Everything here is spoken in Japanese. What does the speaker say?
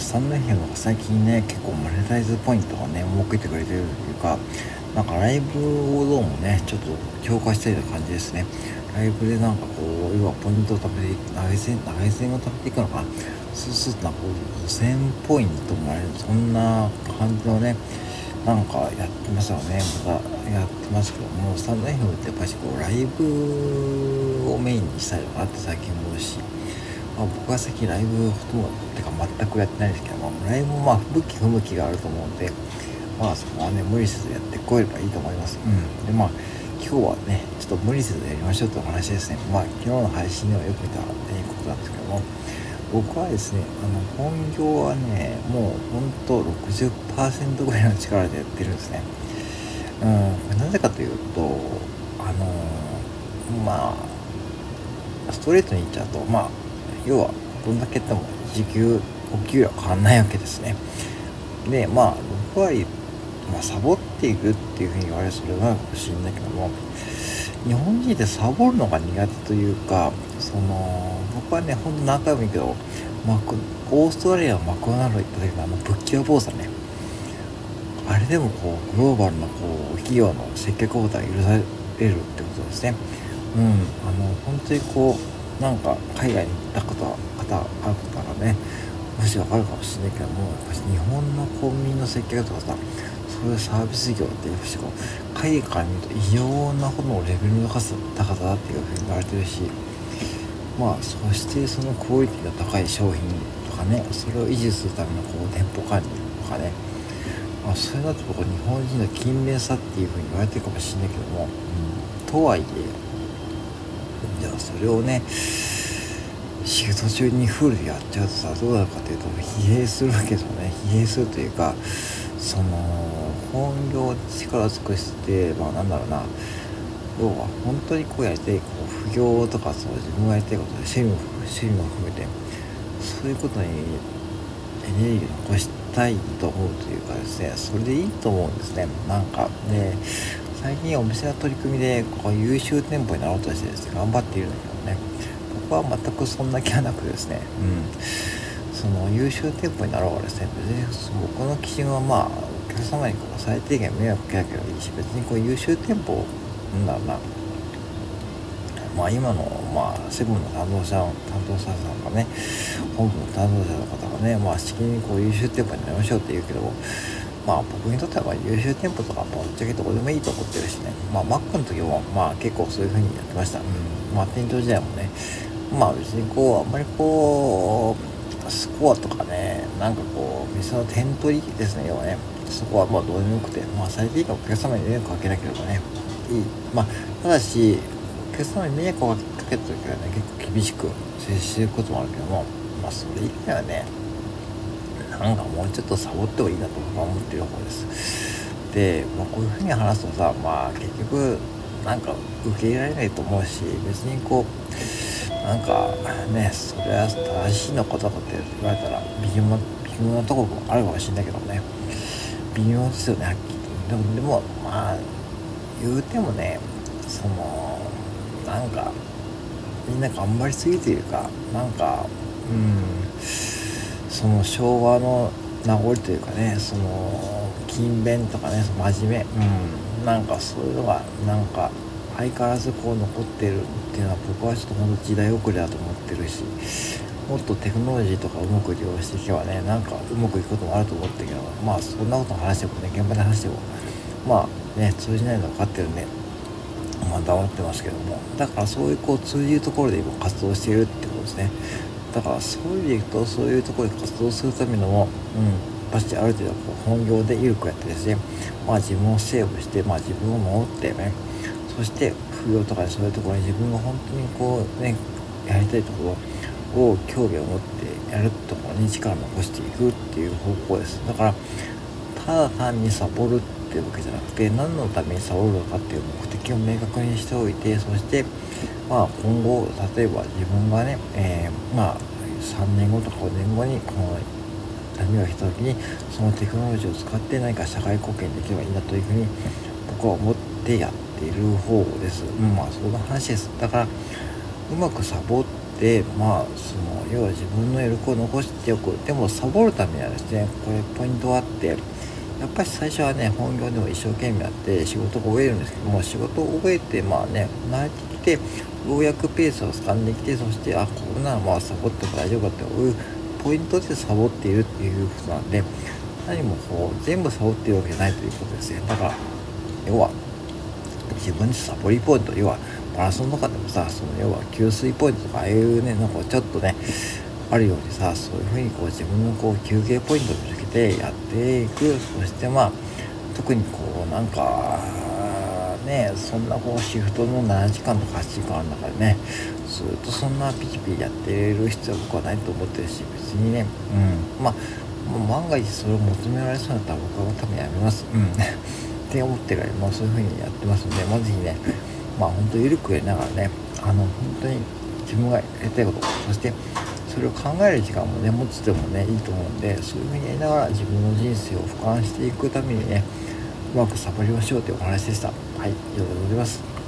スタンド FM が最近ね結構マネタイズポイントがね設けてくれてるというかなんかライブをどうもねちょっと強化したような感じですね。ライブでなんかこう要はポイントを食べて投げ銭投げ銭を食べていくのかな。そうするとなんか5000ポイントもらえるそんな感じのねなんかやってますよね。またやってますけどもスタンド FM ってやっぱりこうライブをメインにしたいのかなって最近思うし、まあ、僕は最近ライブほとんどてか全くやってないですけどもライブもまあ不向き不向きがあると思うんでまあそこはね無理せずやってこえればいいと思います。うん。でまあ今日はねちょっと無理せずやりましょうってお話ですね。まあ昨日の配信ではよく見た、えことなんですけども僕はですねあの本業はねもうほんと60%ぐらいの力でやってるんですね。うん。なぜかというとあのまあストレートに言っちゃうとまあ要はどんだけやっても時給お給料は変わんないわけですね。でまあ僕は、まあ、サボっていくっていうふうに言われるそれなのかもしれないけども日本人ってサボるのが苦手というかその僕はねほんと何回も言うけどマクオーストラリアのマクドナルド行った時のあの仏教坊さんね。あれでもこうグローバルなこう企業の接客オーダー許されるってことですね。うんあの本当にこうなんか海外に行ったこと方ある方がねもしわかるかもしれないけどもやっぱ日本のコンビニの接客とかさそういうサービス業ってやっぱしこう海外から見ると異様なほどのレベルの高さ高さだっていうふうに言われてるしまあそしてそのクオリティが高い商品とかねそれを維持するためのこう店舗管理とかねまあ、それだと僕日本人の勤勉さっていうふうに言われてるかもしれないけども、うん、とはいえじゃあそれをね仕事中にフルでやっちゃうとさどうなるかというと疲弊するわけですよね。疲弊するというかその本業力尽くしてまあなんだろうな。要は本当にこうやりたいこう副業とかそう自分がやりたいことで趣味も趣味も含めてそういうことにエネルギーを残したいと思うというかですねそれでいいと思うんですね。なんかで最近お店の取り組みでこう優秀店舗になろうとしてですね頑張っているんだけどね。僕は全くそんな気はなくですね。うん。その優秀店舗になろうがですね別に僕の基準はまあお客様にこう最低限迷惑かけなければいいし別にこう優秀店舗なんだろうな。まあ今の、まあ、セブンの担当者担当者さんがね本部の担当者の方がねまあしきりにこう優秀店舗になりましょうって言うけどまあ僕にとってはま優秀店舗とかぶっちゃけどこでもいいと思ってるしね。まあマックの時もまあ結構そういう風にやってました。うん。まあ店長時代もね。まあ別にこうあんまりこうスコアとかねなんかこう店の点取りですね要はね。そこはまあどうでもよくて。まあ最低限お客様に迷惑かけなければね。いい。まあただしお客様に迷惑をかけた時はね結構厳しく接してることもあるけども。まあそれ以外はねなんかもうちょっとサボってもいいなと僕は思ってる方です。で、まあ、こういうふうに話すとさまあ結局なんか受け入れられないと思うし別にこうなんかねそれは正しいのかとかって言われたら微妙微妙なところもあるかもしれないけどね。微妙ですよねはっきりでもでもまあ言うてもねそのなんかみんな頑張りすぎというかなんかうん。その昭和の名残というかねその勤勉とかね真面目。うん。なんかそういうのがなんか相変わらずこう残ってるっていうのは僕はちょっと本当時代遅れだと思ってるしもっとテクノロジーとかうまく利用していけばねなんかうまくいくこともあると思ったけどまあそんなこと話してもね現場で話してもまあね通じないの分かってるんでまあ黙ってますけども。だからそういうこう通じるところで今活動しているってことですね。だからそういう意味でいくとそういうところで活動するためのもうんバチある程度こう本業で有効やってですねまあ自分をセーブしてまあ自分を守ってね。そして副業とかそういうところに自分が本当にこうねやりたいところを興味を持ってやるところに力を残していくっていう方向です。だからただ単にサボるってっていうわけじゃなくて何のためにサボるのかっていう目的を明確にしておいてそしてまあ今後例えば自分がね、えー、まあ3年後とか5年後にこの波が来た時にそのテクノロジーを使って何か社会貢献できればいいなというふうに僕は思ってやっている方です、うん、まあそんな話です。だからうまくサボってまあその要は自分の余力を残しておく。でもサボるためにはですねこれポイントがあってやっぱり最初はね本業でも一生懸命やって仕事が覚えるんですけども仕事を覚えてまあね慣れてきてようやくペースを掴んできてそしてあこんなのまあサボっても大丈夫かっていうポイントでサボっているっていうことなんで何もこう全部サボっているわけじゃないということですねだから要は自分でサボりポイント要はマラソンとかでもさその要は給水ポイントとかああいうねなんかちょっとねあるようにさそういうふうにこう自分のこう休憩ポイントに向けてやっていく。そしてまあ特にこうなんかねそんなこうシフトの7時間とか8時間ある中でねずっとそんなピチピチやってる必要は僕はないと思ってるし別にねうん。まあ万が一それを求められそうだったら僕は多分やめます。うん。って思ってるからもそういう風にやってますんでまあぜひねまあ本当緩くやりながらねあの本当に自分がやりたいことそしてそれを考える時間もね持つでもねいいと思うんでそういうふうにやりながら自分の人生を俯瞰していくためにねうまくサボりましょうというお話でした。はいありがとうございます。